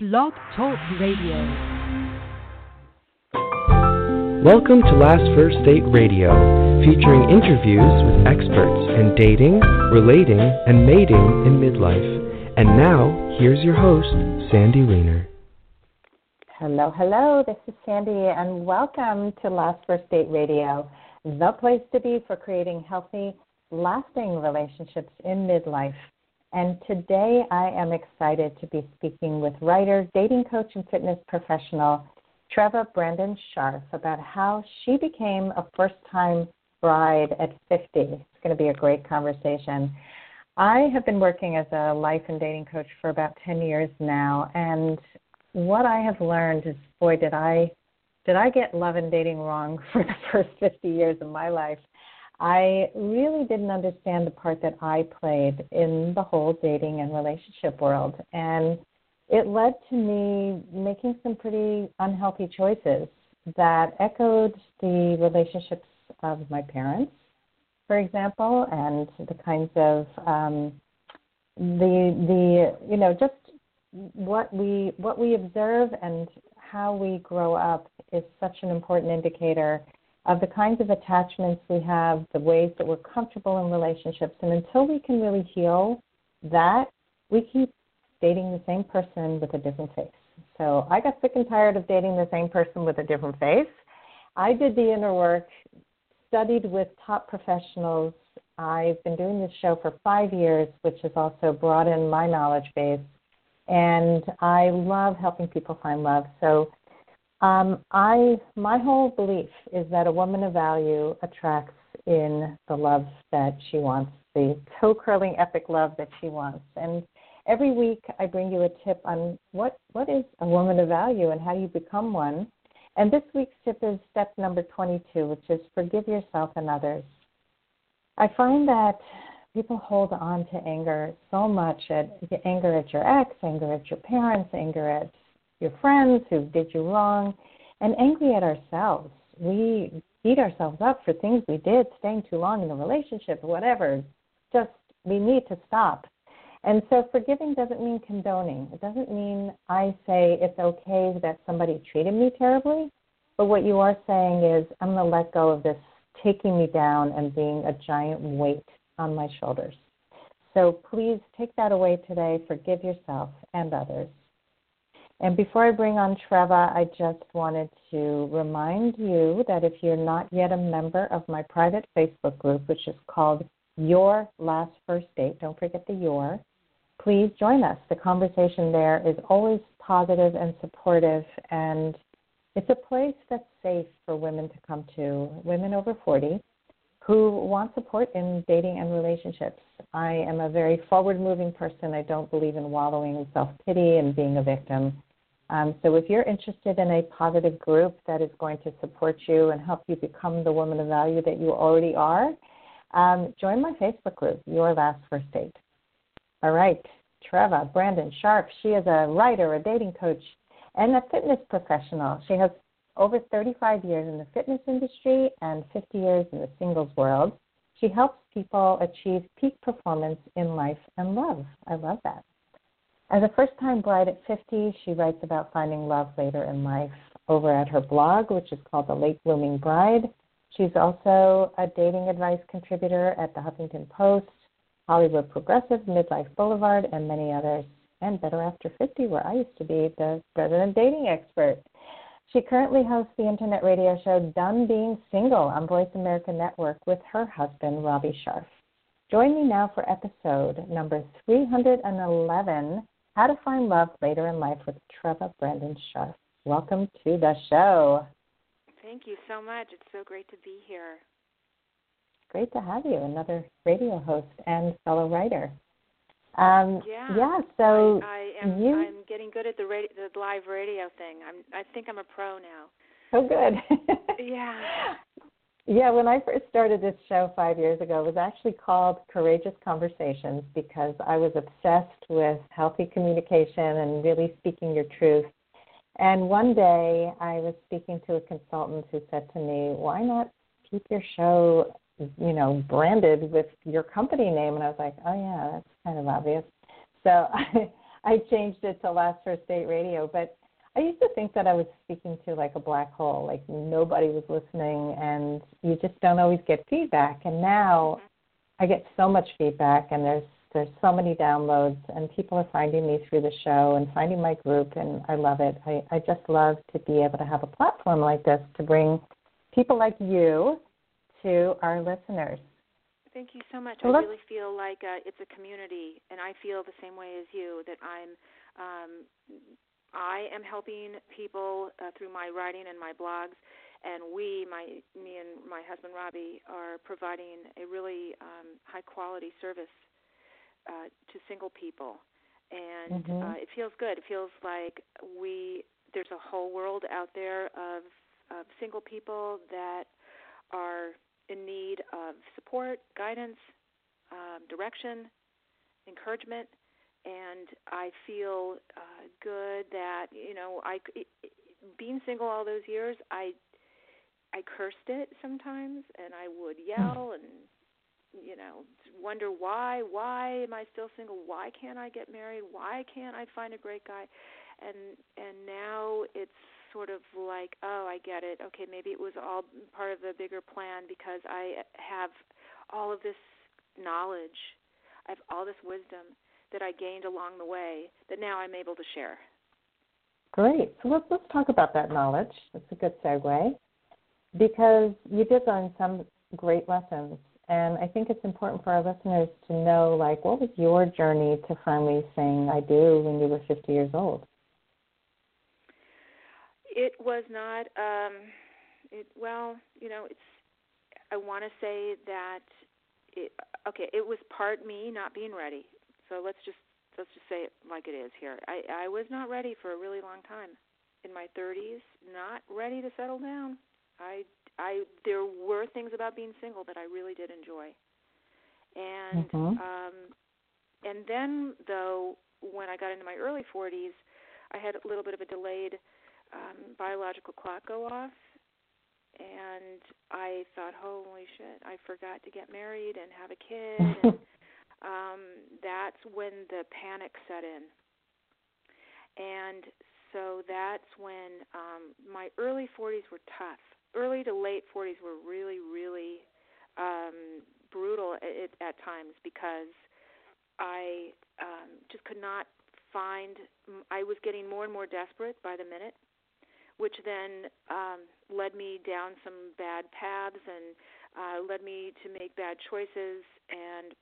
Blog Talk Radio. Welcome to Last First Date Radio, featuring interviews with experts in dating, relating, and mating in midlife. And now, here's your host, Sandy Weiner. Hello, hello. This is Sandy, and welcome to Last First Date Radio, the place to be for creating healthy, lasting relationships in midlife. And today I am excited to be speaking with writer, dating coach, and fitness professional Treva Brandon Scharf about how she became a first time bride at 50. It's going to be a great conversation. I have been working as a life and dating coach for about 10 years now, and what I have learned is boy, did I did I get love and dating wrong for the first 50 years of my life. I really didn't understand the part that I played in the whole dating and relationship world. And it led to me making some pretty unhealthy choices that echoed the relationships of my parents, for example, and the kinds of um, the the you know just what we what we observe and how we grow up is such an important indicator of the kinds of attachments we have, the ways that we're comfortable in relationships. And until we can really heal that, we keep dating the same person with a different face. So I got sick and tired of dating the same person with a different face. I did the inner work, studied with top professionals. I've been doing this show for five years, which has also broadened my knowledge base. And I love helping people find love. So um, I my whole belief is that a woman of value attracts in the love that she wants, the toe curling epic love that she wants. And every week I bring you a tip on what what is a woman of value and how you become one. And this week's tip is step number 22, which is forgive yourself and others. I find that people hold on to anger so much at anger at your ex, anger at your parents, anger at your friends who did you wrong, and angry at ourselves. We beat ourselves up for things we did, staying too long in a relationship, whatever. Just we need to stop. And so forgiving doesn't mean condoning. It doesn't mean I say it's okay that somebody treated me terribly. But what you are saying is, I'm going to let go of this taking me down and being a giant weight on my shoulders. So please take that away today. Forgive yourself and others. And before I bring on Treva, I just wanted to remind you that if you're not yet a member of my private Facebook group, which is called Your Last First Date, don't forget the your, please join us. The conversation there is always positive and supportive, and it's a place that's safe for women to come to, women over 40 who want support in dating and relationships. I am a very forward moving person. I don't believe in wallowing in self pity and being a victim. Um, so if you're interested in a positive group that is going to support you and help you become the woman of value that you already are, um, join my Facebook group, Your Last First Date. All right, Treva Brandon Scharf. She is a writer, a dating coach, and a fitness professional. She has over 35 years in the fitness industry and 50 years in the singles world. She helps people achieve peak performance in life and love. I love that. As a first time bride at 50, she writes about finding love later in life over at her blog, which is called The Late Blooming Bride. She's also a dating advice contributor at the Huffington Post, Hollywood Progressive, Midlife Boulevard, and many others. And Better After 50, where I used to be the resident dating expert. She currently hosts the internet radio show Done Being Single on Voice America Network with her husband, Robbie Scharf. Join me now for episode number 311 how to Find Love Later in Life with Treva Brandon Scharf. Welcome to the show. Thank you so much. It's so great to be here. Great to have you, another radio host and fellow writer. Um, yeah, yeah. So I, I am. You... I'm getting good at the radio, the live radio thing. I'm. I think I'm a pro now. Oh, good. yeah. Yeah, when I first started this show five years ago, it was actually called Courageous Conversations because I was obsessed with healthy communication and really speaking your truth. And one day I was speaking to a consultant who said to me, Why not keep your show, you know, branded with your company name? And I was like, Oh, yeah, that's kind of obvious. So I, I changed it to Last First Date Radio, but I used to think that I was speaking to like a black hole, like nobody was listening, and you just don't always get feedback. And now I get so much feedback, and there's there's so many downloads, and people are finding me through the show and finding my group, and I love it. I, I just love to be able to have a platform like this to bring people like you to our listeners. Thank you so much. Well, I really feel like uh, it's a community, and I feel the same way as you. That I'm, um, I am helping people uh, through my writing and my blogs, and we, my, me and my husband Robbie, are providing a really um, high quality service uh, to single people, and Mhm. uh, it feels good. It feels like we there's a whole world out there of, of single people that are in need of support, guidance, um, direction, encouragement, and I feel uh, good that you know I it, it, being single all those years I I cursed it sometimes and I would yell and you know wonder why why am I still single? Why can't I get married? Why can't I find a great guy? And and now it's sort of like oh I get it. Okay maybe it was all part of a bigger plan because I have all of this knowledge. I have all this wisdom that I gained along the way that now I'm able to share Great. So let's let's talk about that knowledge. That's a good segue because you did learn some great lessons, and I think it's important for our listeners to know, like, what was your journey to finally saying "I do" when you were 50 years old? it was not um it well you know it's i want to say that it okay it was part me not being ready so let's just let's just say it like it is here i i was not ready for a really long time in my 30s not ready to settle down i i there were things about being single that i really did enjoy and Mhm. um and then though when i got into my early 40s i had a little bit of a delayed um, biological clock go off, and I thought, holy shit, I forgot to get married and have a kid. and um, that's when the panic set in. And so that's when um, my early 40s were tough. Early to late 40s were really, really um, brutal at, at times because I um, just could not find. I was getting more and more desperate by the minute which then um, led me down some bad paths and uh, led me to make bad choices. And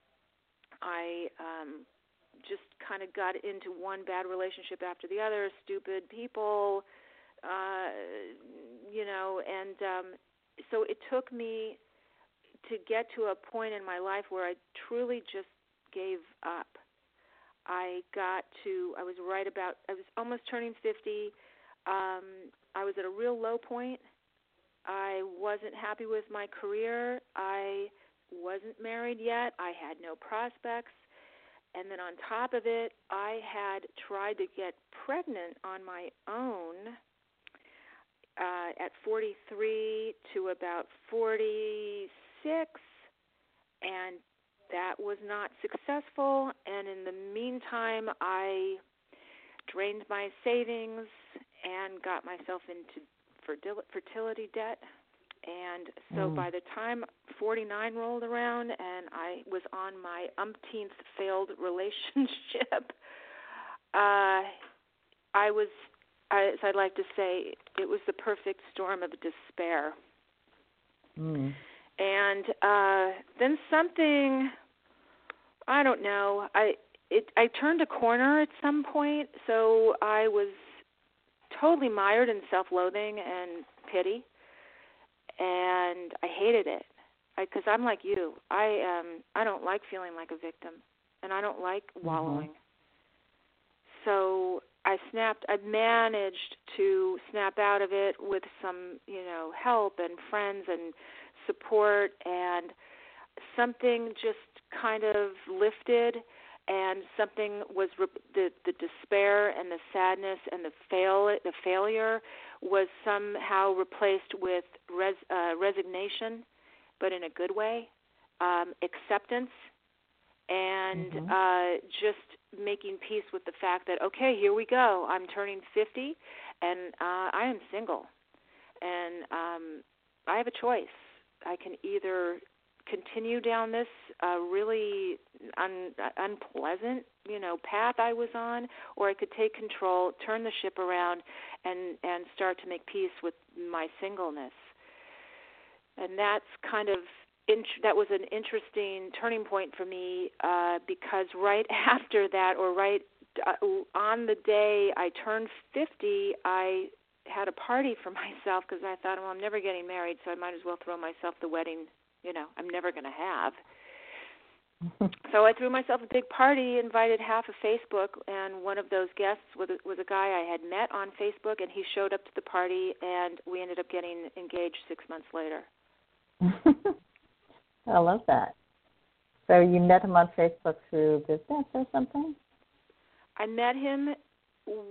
I um, just kind of got into one bad relationship after the other, stupid people, uh, you know, and um, so it took me to get to a point in my life where I truly just gave up. I got to, I was right about, I was almost turning 50. Um, I was at a real low point. I wasn't happy with my career. I wasn't married yet. I had no prospects. And then on top of it, I had tried to get pregnant on my own uh, at 43 to about 46, and that was not successful. And in the meantime, I drained my savings and got myself into fertility debt. And so Mm. by the time 49 rolled around and I was on my umpteenth failed relationship, uh, I was, as I'd like to say, it was the perfect storm of despair. Mm. And uh, then something, I don't know, I it I turned a corner at some point, so I was totally mired in self-loathing and pity, and I hated it because I'm like you. I um I don't like feeling like a victim, and I don't like wallowing. So I snapped. I managed to snap out of it with some, you know, help and friends and support, and something just kind of lifted and something was the the despair and the sadness and the fail the failure was somehow replaced with res, uh, resignation, but in a good way, um, acceptance, and Mhm. uh, just making peace with the fact that okay, here we go. I'm turning 50 and uh I am single. And um I have a choice. I can either continue down this uh, really un- unpleasant, you know, path I was on, or I could take control, turn the ship around, and and start to make peace with my singleness. And that's kind of int- that was an interesting turning point for me uh, because right after that, or right uh, on the day I turned 50, I had a party for myself because I thought, well, I'm never getting married, so I might as well throw myself the wedding. You know, I'm never going to have. so I threw myself a big party, invited half of Facebook, and one of those guests was a, was a guy I had met on Facebook, and he showed up to the party, and we ended up getting engaged six months later. I love that. So you met him on Facebook through business or something? I met him.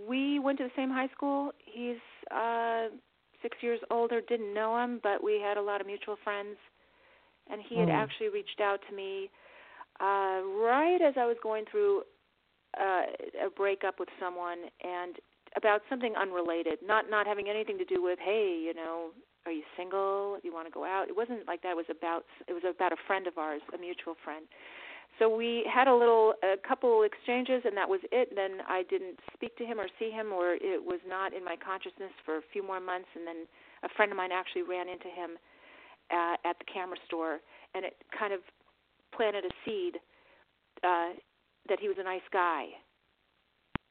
We went to the same high school. He's uh six years older. Didn't know him, but we had a lot of mutual friends. And he had mm. actually reached out to me uh right as I was going through uh, a breakup with someone, and about something unrelated, not not having anything to do with, hey, you know, are you single? Do you want to go out? It wasn't like that. It was about it was about a friend of ours, a mutual friend. So we had a little, a couple exchanges, and that was it. And then I didn't speak to him or see him, or it was not in my consciousness for a few more months. And then a friend of mine actually ran into him uh, at the camera store, and it kind of planted a seed uh, that he was a nice guy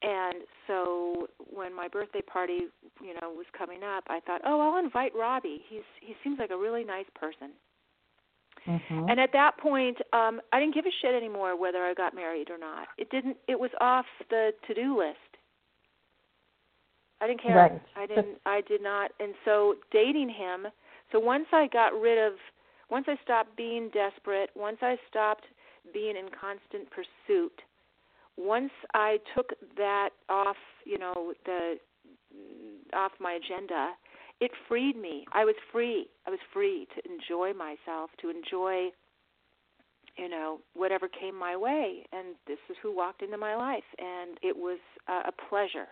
and so when my birthday party, you know, was coming up, I thought, "Oh, I'll invite Robbie. He's he seems like a really nice person." Mm-hmm. And at that point, um I didn't give a shit anymore whether I got married or not. It didn't it was off the to-do list. I didn't care. Right. I didn't I did not and so dating him, so once I got rid of once I stopped being desperate, once I stopped being in constant pursuit, once I took that off, you know, the off my agenda, it freed me. I was free. I was free to enjoy myself, to enjoy, you know, whatever came my way. And this is who walked into my life, and it was uh, a pleasure.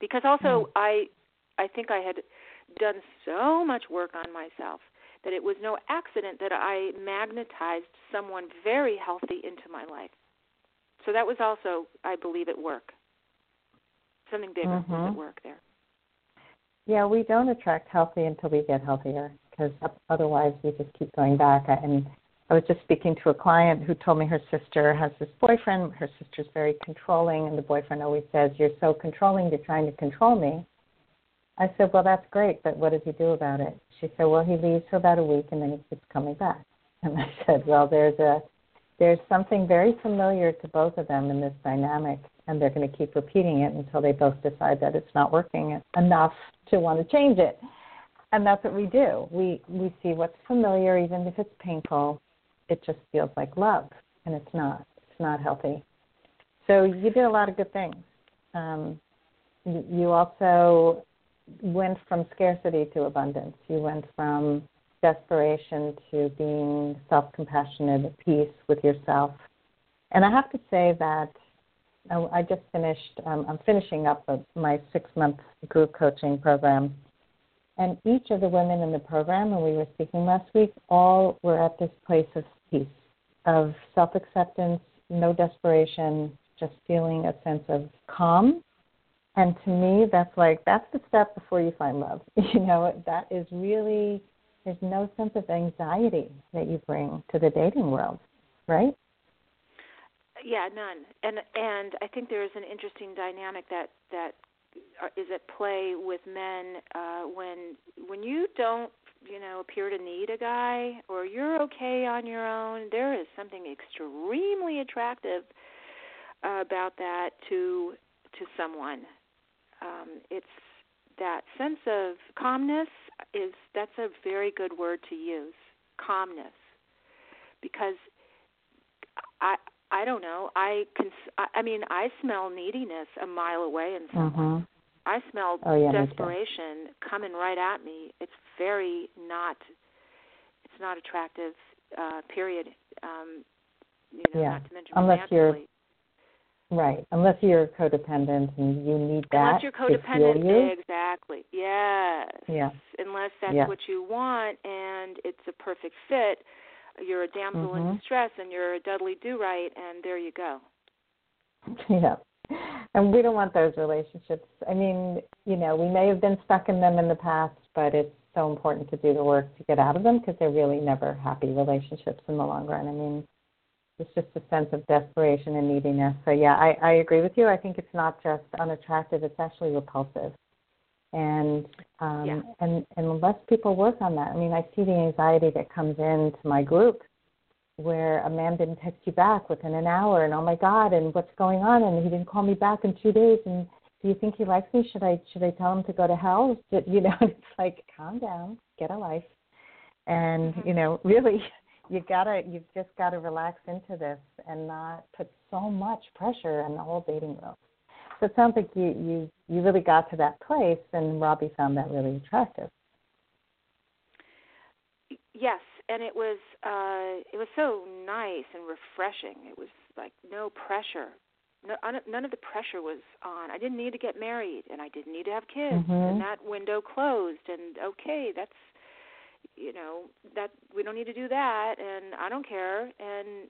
Because also, mm. I, I think I had done so much work on myself that it was no accident that I magnetized someone very healthy into my life. So that was also, I believe, at work. Something bigger mm-hmm. was at work there. Yeah, we don't attract healthy until we get healthier because otherwise we just keep going back. And I was just speaking to a client who told me her sister has this boyfriend. Her sister's very controlling, and the boyfriend always says, You're so controlling, you're trying to control me. I said, Well, that's great, but what does he do about it? She said, Well, he leaves for about a week and then he keeps coming back. And I said, Well, there's a there's something very familiar to both of them in this dynamic, and they're going to keep repeating it until they both decide that it's not working enough to want to change it. And that's what we do. We we see what's familiar, even if it's painful. It just feels like love, and it's not. It's not healthy. So you did a lot of good things. Um, you also went from scarcity to abundance. You went from desperation to being self compassionate, at peace with yourself. And I have to say that I, just finished, um, I'm finishing up my six month group coaching program. And each of the women in the program, and we were speaking last week, all were at this place of peace, of self acceptance, no desperation, just feeling a sense of calm. And to me, that's like, that's the step before you find love. You know, that is really there's no sense of anxiety that you bring to the dating world, right? Yeah, none. And and I think there is an interesting dynamic that that is at play with men uh, when when you don't you know appear to need a guy or you're okay on your own. There is something extremely attractive uh, about that to to someone. Um, it's that sense of calmness is that's a very good word to use calmness. Because i i don't know i can i mean i smell neediness a mile away in someone mm-hmm. i smell oh, yeah, desperation coming right at me. It's very not it's not attractive uh period. Um you know yeah. not to mention unless you're Right. Unless you're codependent and you need that. Unless you're codependent, you. exactly. Yes. Yeah. Unless that's what you want and it's a perfect fit, you're a damsel mm-hmm. in distress and you're a Dudley Do Right, and there you go. Yeah. And we don't want those relationships. I mean, you know, we may have been stuck in them in the past, but it's so important to do the work to get out of them because they're really never happy relationships in the long run. I mean, it's just a sense of desperation and neediness. So yeah, I, I agree with you. I think it's not just unattractive; it's actually repulsive. And um, yeah. and and unless people work on that, I mean, I see the anxiety that comes into my group, where a man didn't text you back within an hour, and oh my God, and what's going on? And he didn't call me back in two days, and do you think he likes me? Should I should I tell him to go to hell? You know, it's like calm down, get a life, and mm-hmm. you know, really you gotta you've just gotta relax into this and not put so much pressure on the whole dating world. So it sounds like you you you really got to that place, and Robbie found that really attractive. Yes, and it was uh it was so nice and refreshing. It was like no pressure. No, none of the pressure was on. I didn't need to get married, and I didn't need to have kids, mm-hmm. and that window closed. And okay, that's you know that we don't need to do that and i don't care. And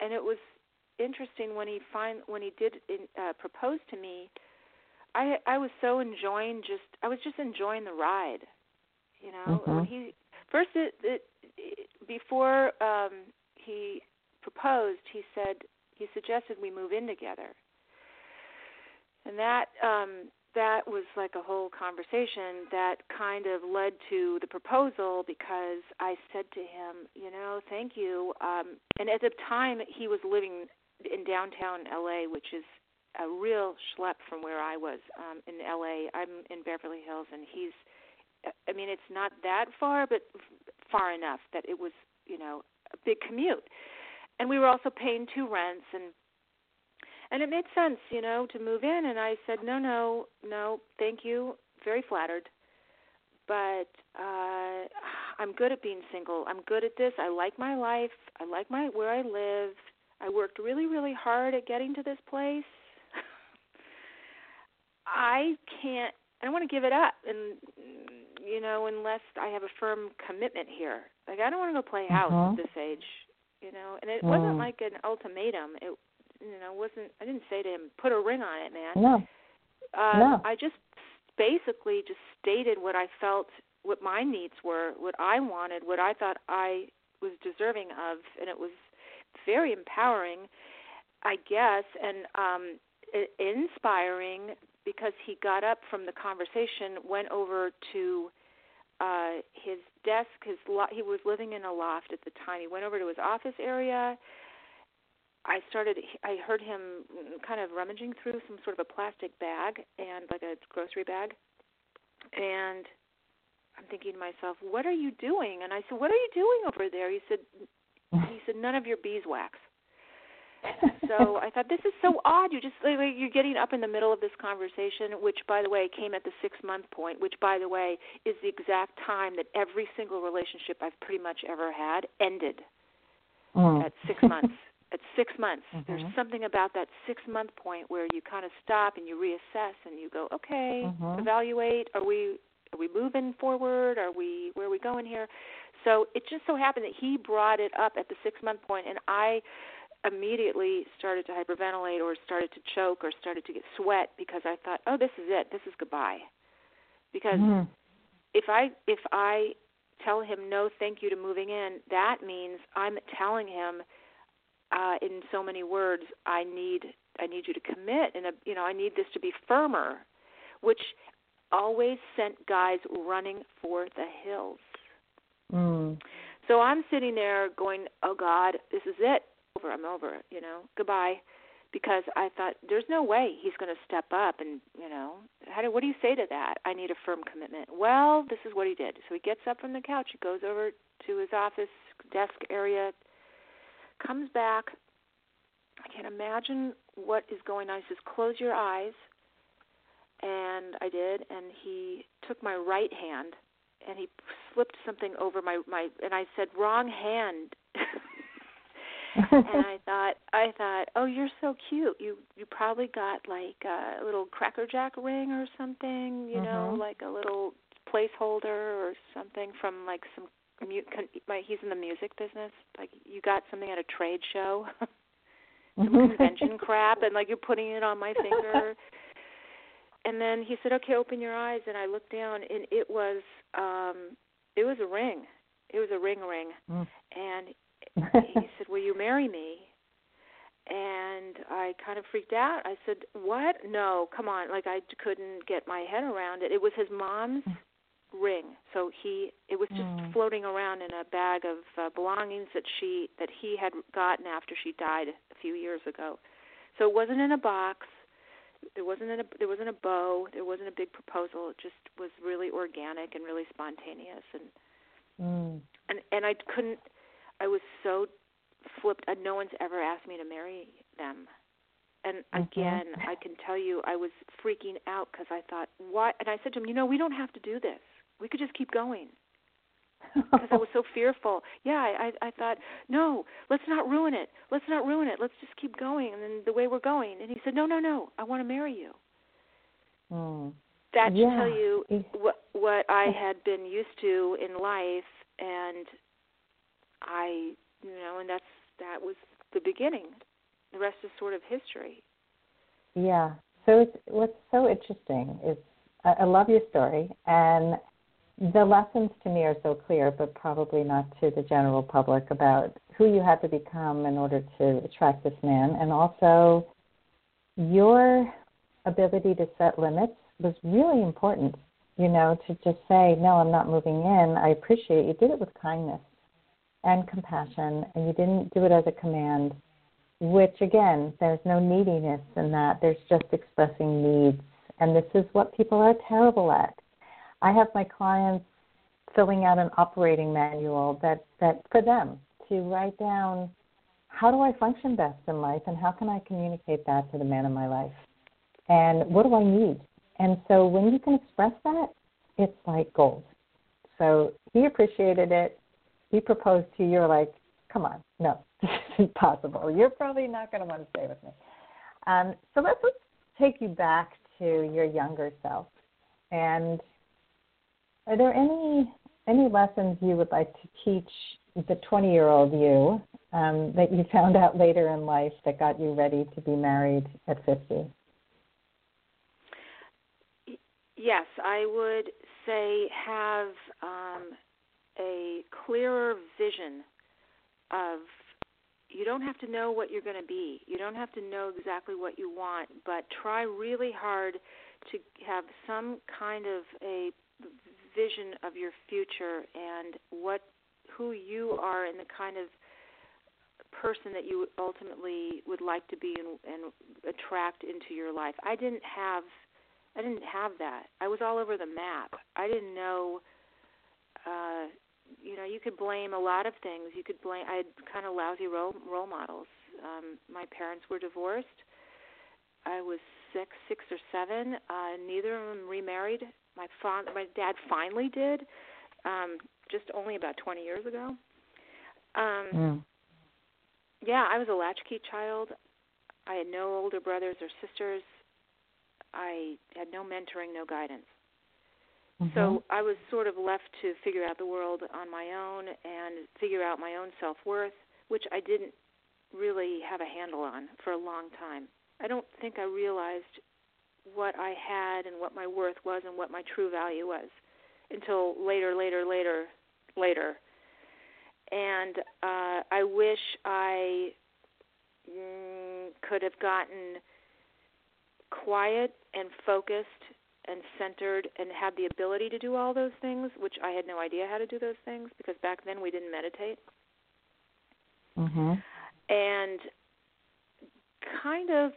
and it was interesting when he find when he did in, uh propose to me i i was so enjoying just i was just enjoying the ride you know? Mm-hmm. when he first it, it, it before um he proposed he said he suggested we move in together. And that um that was like a whole conversation that kind of led to the proposal because I said to him, you know, thank you. Um, and at the time, he was living in downtown LA, which is a real schlep from where I was um, in LA. I'm in Beverly Hills, and he's, I mean, it's not that far, but far enough that it was, you know, a big commute. And we were also paying two rents and and it made sense, you know, to move in. And I said, no, no, no, thank you, very flattered, but uh, I'm good at being single. I'm good at this. I like my life. I like my where I live. I worked really, really hard at getting to this place. I can't. I don't want to give it up, and you know, unless I have a firm commitment here. Like I don't want to go play house uh-huh. at this age, you know. And it mm. wasn't like an ultimatum. It you know wasn't I didn't say to him put a ring on it, man. No. Um, no. I just basically just stated what I felt, what my needs were, what I wanted, what I thought I was deserving of, and it was very empowering, I guess, and um, inspiring because he got up from the conversation, went over to uh his desk his lo- he was living in a loft at the time he went over to his office area I started I heard him kind of rummaging through some sort of a plastic bag and like a grocery bag and I'm thinking to myself, "What are you doing?" And I said, "What are you doing over there?" He said he said none of your beeswax. so I thought this is so odd. You just like, you're getting up in the middle of this conversation, which, by the way, came at the six month point, which, by the way, is the exact time that every single relationship I've pretty much ever had ended mm. at six months at six months. Mm-hmm. There's something about that six month point where you kind of stop and you reassess and you go, okay, mm-hmm. evaluate. Are we are we moving forward? Are we where are we going here? So it just so happened that he brought it up at the six month point, and I immediately started to hyperventilate or started to choke or started to get sweat because I thought, oh, this is it. This is goodbye. Because mm-hmm. if I if I tell him no, thank you to moving in, that means I'm telling him uh, in so many words, I need I need you to commit, and you know I need this to be firmer, which always sent guys running for the hills. Mm. So I'm sitting there going, "Oh God, this is it. Over. I'm over. You know, goodbye." Because I thought there's no way he's going to step up, and you know, how do what do you say to that? I need a firm commitment. Well, this is what he did. So he gets up from the couch, he goes over to his office desk area, comes back. I can't imagine what is going on. He says, "Close your eyes," and I did. And he took my right hand and he slipped something over my my. And I said, "Wrong hand." and I thought, I thought, oh, you're so cute. You you probably got like a little Cracker Jack ring or something, you know, Mhm. like a little placeholder or something from like some mu- con- like he's in the music business. Like you got something at a trade show, some convention crap, and like you're putting it on my finger. And then he said, "Okay, open your eyes." And I looked down, and it was um it was a ring. It was a ring ring, Mm. and he said, "Will you marry me?" And I kind of freaked out. I said, "What? No, come on!" Like I couldn't get my head around it. It was his mom's ring, so he it was just Mm. floating around in a bag of uh, belongings that she that he had gotten after she died a few years ago. So it wasn't in a box. There wasn't a there wasn't a bow. There wasn't a big proposal. It just was really organic and really spontaneous and mm. and and I couldn't. I was so flipped. Uh, no one's ever asked me to marry them, and Mhm. again, I can tell you, I was freaking out because I thought, why? And I said to him, you know, we don't have to do this. We could just keep going because I was so fearful. Yeah, I, I I thought, no, let's not ruin it. Let's not ruin it. Let's just keep going, and then the way we're going. And he said, no, no, no, I want to marry you. Mm. That should Yeah. tell you what what I had been used to in life, and I, you know, and that's that was the beginning. The rest is sort of history. Yeah. So it's what's so interesting is I, I love your story and the lessons to me are so clear, but probably not to the general public about who you had to become in order to attract this man, and also your ability to set limits was really important. You know, to just say no, I'm not moving in. I appreciate you did it with kindness and compassion, and you didn't do it as a command which again, there's no neediness in that. There's just expressing needs. And this is what people are terrible at. I have my clients filling out an operating manual that, that for them to write down how do I function best in life and how can I communicate that to the man in my life? And what do I need? And so when you can express that, it's like gold. So he appreciated it. He proposed to you. You're like, come on, no, this is impossible. You're probably not going to want to stay with me. Um, so let's, let's take you back to your younger self. And are there any any lessons you would like to teach the 20 year old you um, that you found out later in life that got you ready to be married at 50? Yes, I would say have um, a clearer vision of you don't have to know what you're going to be. You don't have to know exactly what you want, but try really hard to have some kind of a vision of your future and what who you are and the kind of person that you ultimately would like to be and, and attract into your life. I didn't have I didn't have that. I was all over the map. I didn't know uh you know, you could blame a lot of things. You could blame I had kind of lousy role role models. Um my parents were divorced. I was six, six or seven. Uh neither of them remarried. My father, my dad finally did, um, just only about 20 years ago. Um, Mm. yeah, I was a latchkey child. I had no older brothers or sisters. I had no mentoring, no guidance. Mhm. So I was sort of left to figure out the world on my own and figure out my own self worth, which I didn't really have a handle on for a long time. I don't think I realized what I had and what my worth was and what my true value was until later, later, later, later. And uh, I wish I mm, could have gotten quiet and focused and centered and had the ability to do all those things, which I had no idea how to do those things because back then we didn't meditate. Mhm. And kind of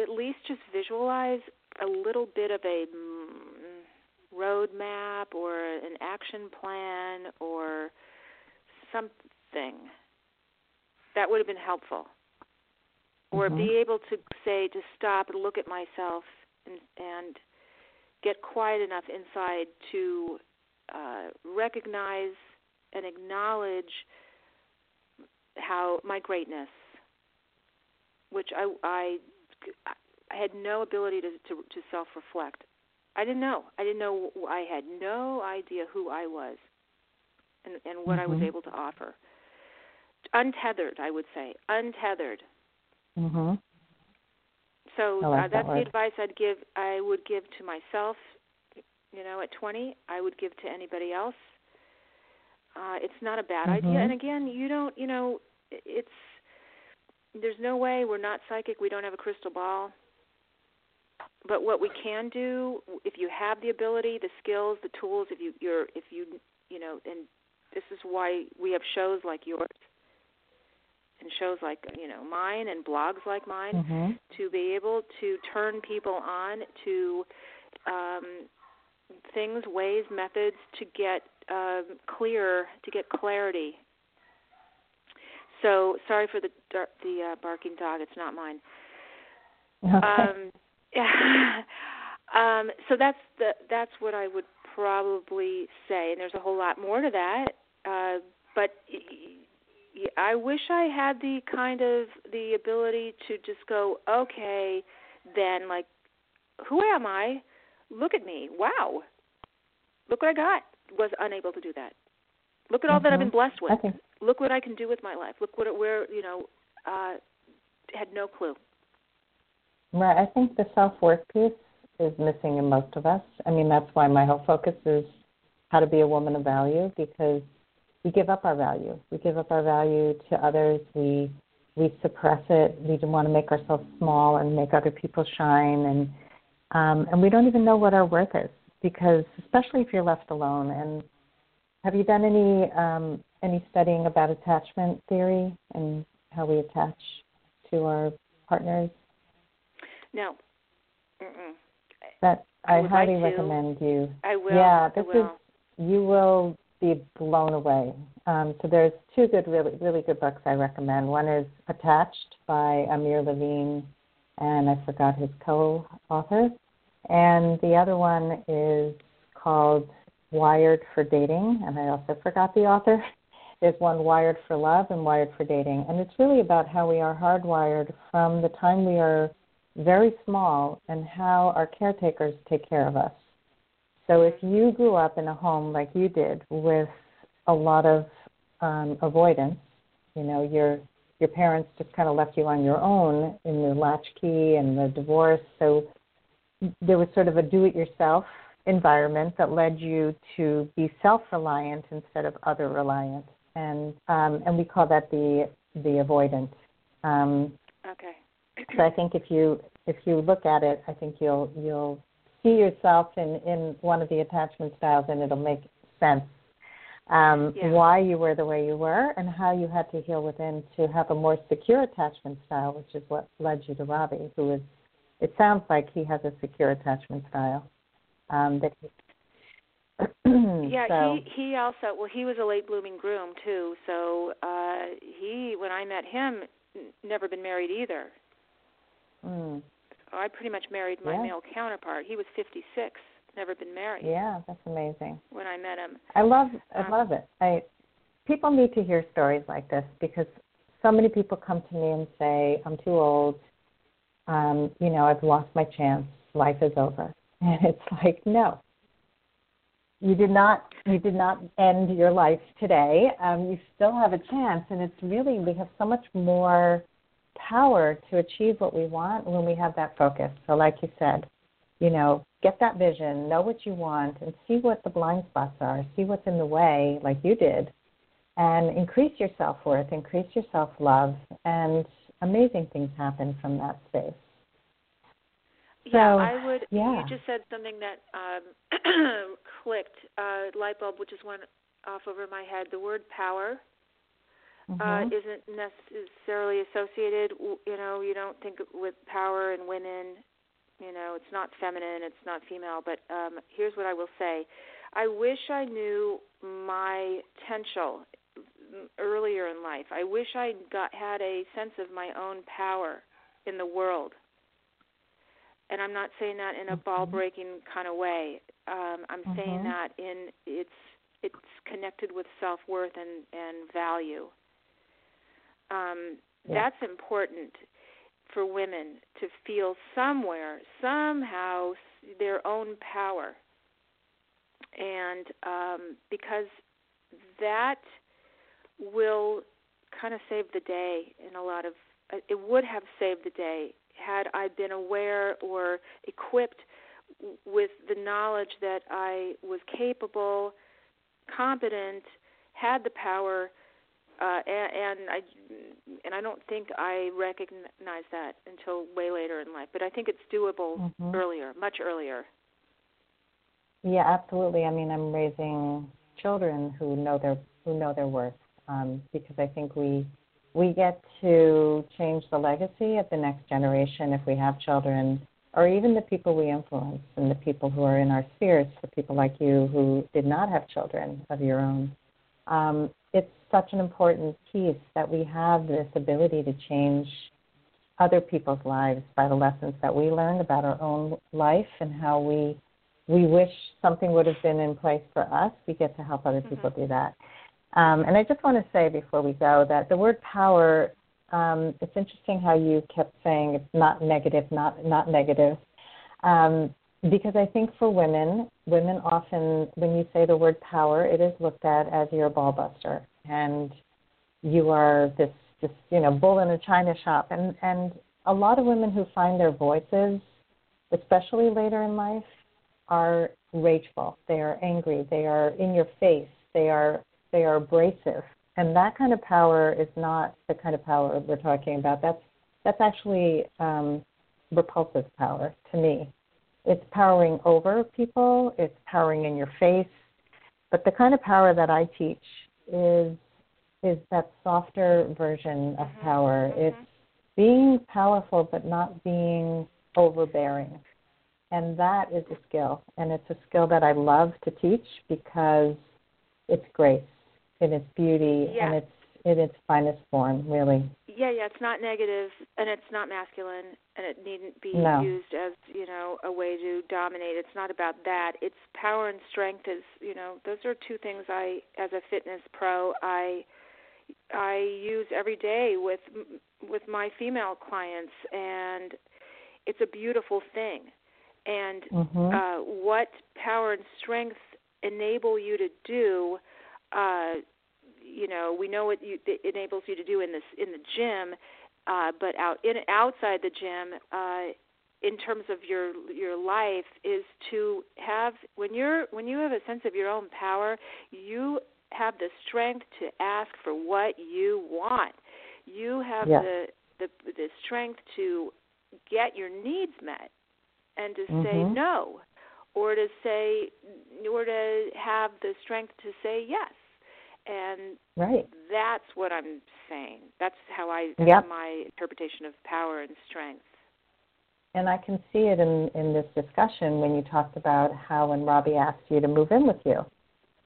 at least just visualize a little bit of a mm, roadmap or an action plan or something that would have been helpful or Mhm. be able to say to stop and look at myself and and get quiet enough inside to uh recognize and acknowledge how my greatness, which I I I had no ability to to, to self reflect. I didn't know. I didn't know. I had no idea who I was, and and what mm-hmm. I was able to offer. Untethered, I would say, untethered. Mhm. So like uh, that's that the advice I'd give. I would give to myself. You know, at 20, I would give to anybody else. Uh, it's not a bad mm-hmm. idea. And again, you don't. You know, it's there's no way we're not psychic. We don't have a crystal ball. But what we can do, if you have the ability, the skills, the tools, if you you're if you you know, and this is why we have shows like yours and shows like you know mine and blogs like mine mm-hmm. to be able to turn people on to um, things, ways, methods to get um, clear, to get clarity. So sorry for the the uh, barking dog; it's not mine. Um, um, so that's the that's what I would probably say, and there's a whole lot more to that. Uh, but I wish I had the kind of the ability to just go, okay, then like, who am I? Look at me! Wow, look what I got. Was unable to do that. Look at all mm-hmm. that I've been blessed with. Okay. Look what I can do with my life. Look what where you know uh, had no clue. Right. I think the self worth piece is missing in most of us. I mean, that's why my whole focus is how to be a woman of value because we give up our value. We give up our value to others. We we suppress it. We want to make ourselves small and make other people shine, and um, and we don't even know what our worth is because, especially if you're left alone. And have you done any um, any studying about attachment theory and how we attach to our partners? No. Mm-mm. That I, I highly like recommend you. I will. Yeah, this will. is you will be blown away. Um, so there's two good, really, really good books I recommend. One is Attached by Amir Levine, and I forgot his co-author, and the other one is called Wired for Dating, and I also forgot the author. There's one Wired for Love and Wired for Dating, and it's really about how we are hardwired from the time we are very small and how our caretakers take care of us. So if you grew up in a home like you did with a lot of um, avoidance, you know, your your parents just kind of left you on your own in the latchkey and the divorce. So there was sort of a do-it-yourself environment that led you to be self-reliant instead of other-reliant, and um, and we call that the the avoidant. Um, okay. so I think if you if you look at it, I think you'll you'll see yourself in, in one of the attachment styles and it'll make sense um, yeah. why you were the way you were and how you had to heal within to have a more secure attachment style, which is what led you to Robbie, who is, it sounds like he has a secure attachment style. Um, that he, yeah, so. he he also well he was a late blooming groom too. So uh he when I met him never been married either. Mm. I pretty much married my yeah. male counterpart. He was 56, never been married. Yeah, that's amazing. When I met him, I love I um, love it. I people need to hear stories like this because so many people come to me and say, "I'm too old. Um, you know, I've lost my chance. Life is over." And it's like, no, you did not you did not end your life today. Um, you still have a chance, and it's really we have so much more power to achieve what we want when we have that focus. So, like you said, you know, get that vision, know what you want, and see what the blind spots are, see what's in the way, like you did, and increase your self worth, increase your self love, and amazing things happen from that space. Yeah, I would. yeah. You just said something that um, clicked. Uh, light bulb, which just went off over my head. The word power uh, Mhm. isn't necessarily associated. You know, you don't think with power and women. You know, it's not feminine, it's not female. But um, here's what I will say: I wish I knew my potential earlier in life. I wish I got had a sense of my own power in the world. And I'm not saying that in a Mhm. ball breaking kind of way. Um, I'm saying Mhm. that in it's it's connected with self worth and and value. Um, Yeah. That's important for women to feel somewhere, somehow, their own power, and um, because that will kind of save the day in a lot of. uh, It would have saved the day had I been aware or equipped with the knowledge that I was capable, competent, had the power, uh, and, and I and I don't think I recognized that until way later in life. But I think it's doable Mhm. earlier, much earlier. Yeah, absolutely. I mean, I'm raising children who know their who know their worth um, because I think we we get to change the legacy of the next generation if we have children, or even the people we influence and the people who are in our spheres, the people like you who did not have children of your own. Um, it's such an important piece that we have this ability to change other people's lives by the lessons that we learned about our own life and how we we wish something would have been in place for us. We get to help other people do that. Um, and I just want to say before we go that the word power, um, it's interesting how you kept saying it's not negative, not not negative, um, because I think for women, women often, when you say the word power, it is looked at as you're a ball buster and you are this this you know bull in a china shop, and and a lot of women who find their voices, especially later in life, are rageful. They are angry. They are in your face. They are they are abrasive, and that kind of power is not the kind of power we're talking about. That's that's actually um, repulsive power to me. It's powering over people. It's powering in your face. But the kind of power that I teach is is that softer version of Mhm, power. mhm. It's being powerful but not being overbearing. And that is a skill. And it's a skill that I love to teach because it's grace in its beauty Yeah. and it's in its finest form, really. Yeah, yeah, it's not negative and it's not masculine and it needn't be No. used as, you know, a way to dominate. It's not about that. It's power and strength is, you know, those are two things I as a fitness pro I I use every day with with my female clients and it's a beautiful thing. And Mhm. uh, what power and strength enable you to do uh, you know we know what you, it enables you to do in this in the gym uh, but out in outside the gym uh, in terms of your your life is to have when you're when you have a sense of your own power you have the strength to ask for what you want. You have the the the strength to get your needs met and to say Mhm. no or to say or to have the strength to say yes and Right. that's what i'm saying that's how i that's Yep. my interpretation of power and strength And I can see it in, in this discussion when you talked about how when Robbie asked you to move in with you,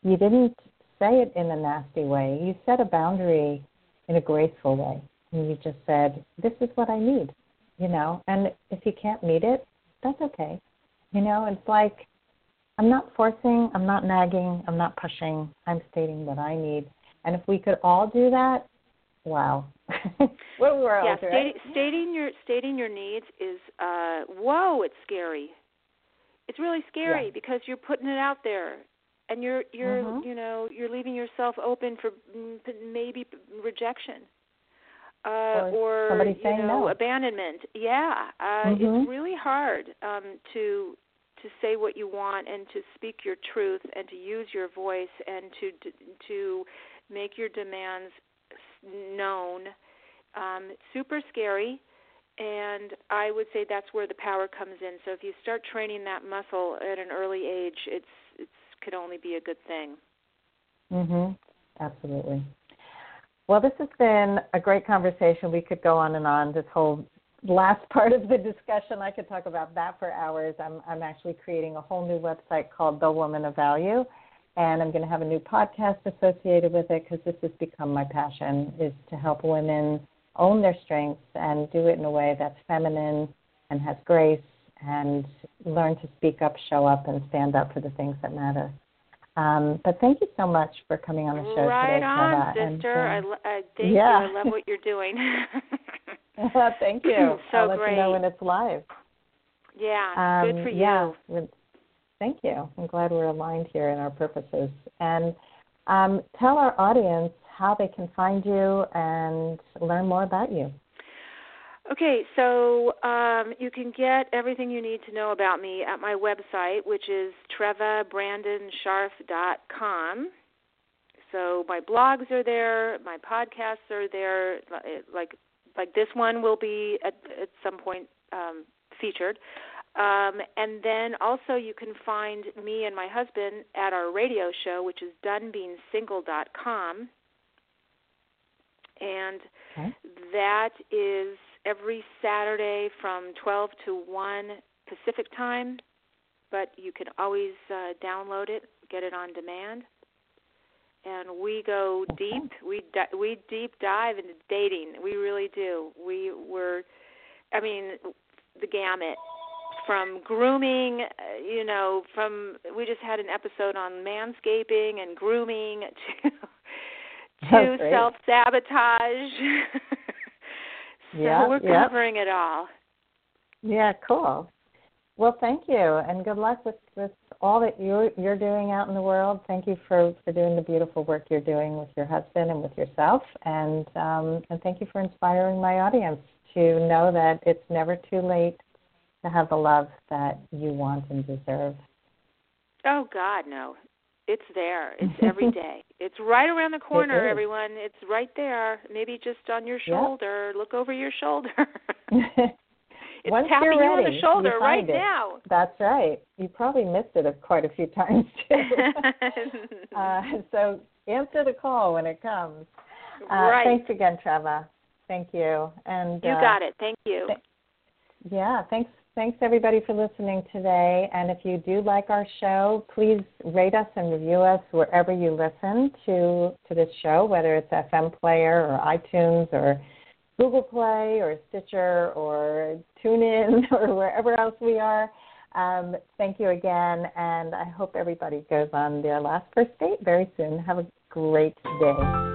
you didn't say it in a nasty way. You set a boundary in a graceful way. And you just said, This is what I need, you know, and if you can't meet it, that's okay. You know, it's like I'm not forcing, I'm not nagging, I'm not pushing, I'm stating what I need. And if we could all do that, wow. We're worlds, yeah right? stating, stating your stating your needs is uh whoa it's scary it's really scary Yeah. because you're putting it out there and you're you're Mhm. you know you're leaving yourself open for maybe rejection uh Or or, you know no. abandonment yeah uh Mhm. it's really hard um to to say what you want and to speak your truth and to use your voice and to to make your demands known um, super scary and i would say that's where the power comes in so if you start training that muscle at an early age it's it could only be a good thing Mhm. Absolutely. Well, this has been a great conversation. We could go on and on. This whole last part of the discussion, I could talk about that for hours. I'm I'm actually creating a whole new website called The Woman of Value, and I'm going to have a new podcast associated with it because this has become my passion is to help women own their strengths and do it in a way that's feminine and has grace and learn to speak up, show up, and stand up for the things that matter. Um, but thank you so much for coming on the show right today, on, sister. And, I, I thank yeah. you. I love what you're doing. thank you. so I'll let great. you know when it's live. Yeah, Um, good for you. Yeah, thank you. I'm glad we're aligned here in our purposes. And um, tell our audience how they can find you and learn more about you. Okay, so um, you can get everything you need to know about me at my website, which is trevabrandonscharf.com. So my blogs are there, my podcasts are there. Like like this one will be at, at some point um, featured. Um, and then also you can find me and my husband at our radio show, which is donebeingsingle.com. And Okay. that is every Saturday from 12 to 1 Pacific time, but you can always uh, download it, get it on demand. And we go deep. We di- we deep dive into dating. We really do. We were, I mean, the gamut from grooming. uh, You know, from we just had an episode on manscaping and grooming to to self sabotage. so Yeah, we're yeah. covering it all. Yeah, cool. Well, thank you, and good luck with, with all that you're you're doing out in the world. Thank you for, for doing the beautiful work you're doing with your husband and with yourself, and um, and thank you for inspiring my audience to know that it's never too late to have the love that you want and deserve. Oh God, no. It's there. It's every day. It's right around the corner, is. everyone. It's right there. Maybe just on your shoulder. Look over your shoulder. it's Once tapping you're you on the shoulder right it. now. That's right. You probably missed it quite a few times too. uh, so answer the call when it comes. Uh, right. Thanks again, Treva. Thank you. And you uh, got it. Thank you. th- Yeah, thanks. Thanks everybody for listening today. And if you do like our show, please rate us and review us wherever you listen to to this show, whether it's FM Player or iTunes or Google Play or Stitcher or TuneIn or wherever else we are. Um, thank you again, and I hope everybody goes on their last first date very soon. Have a great day.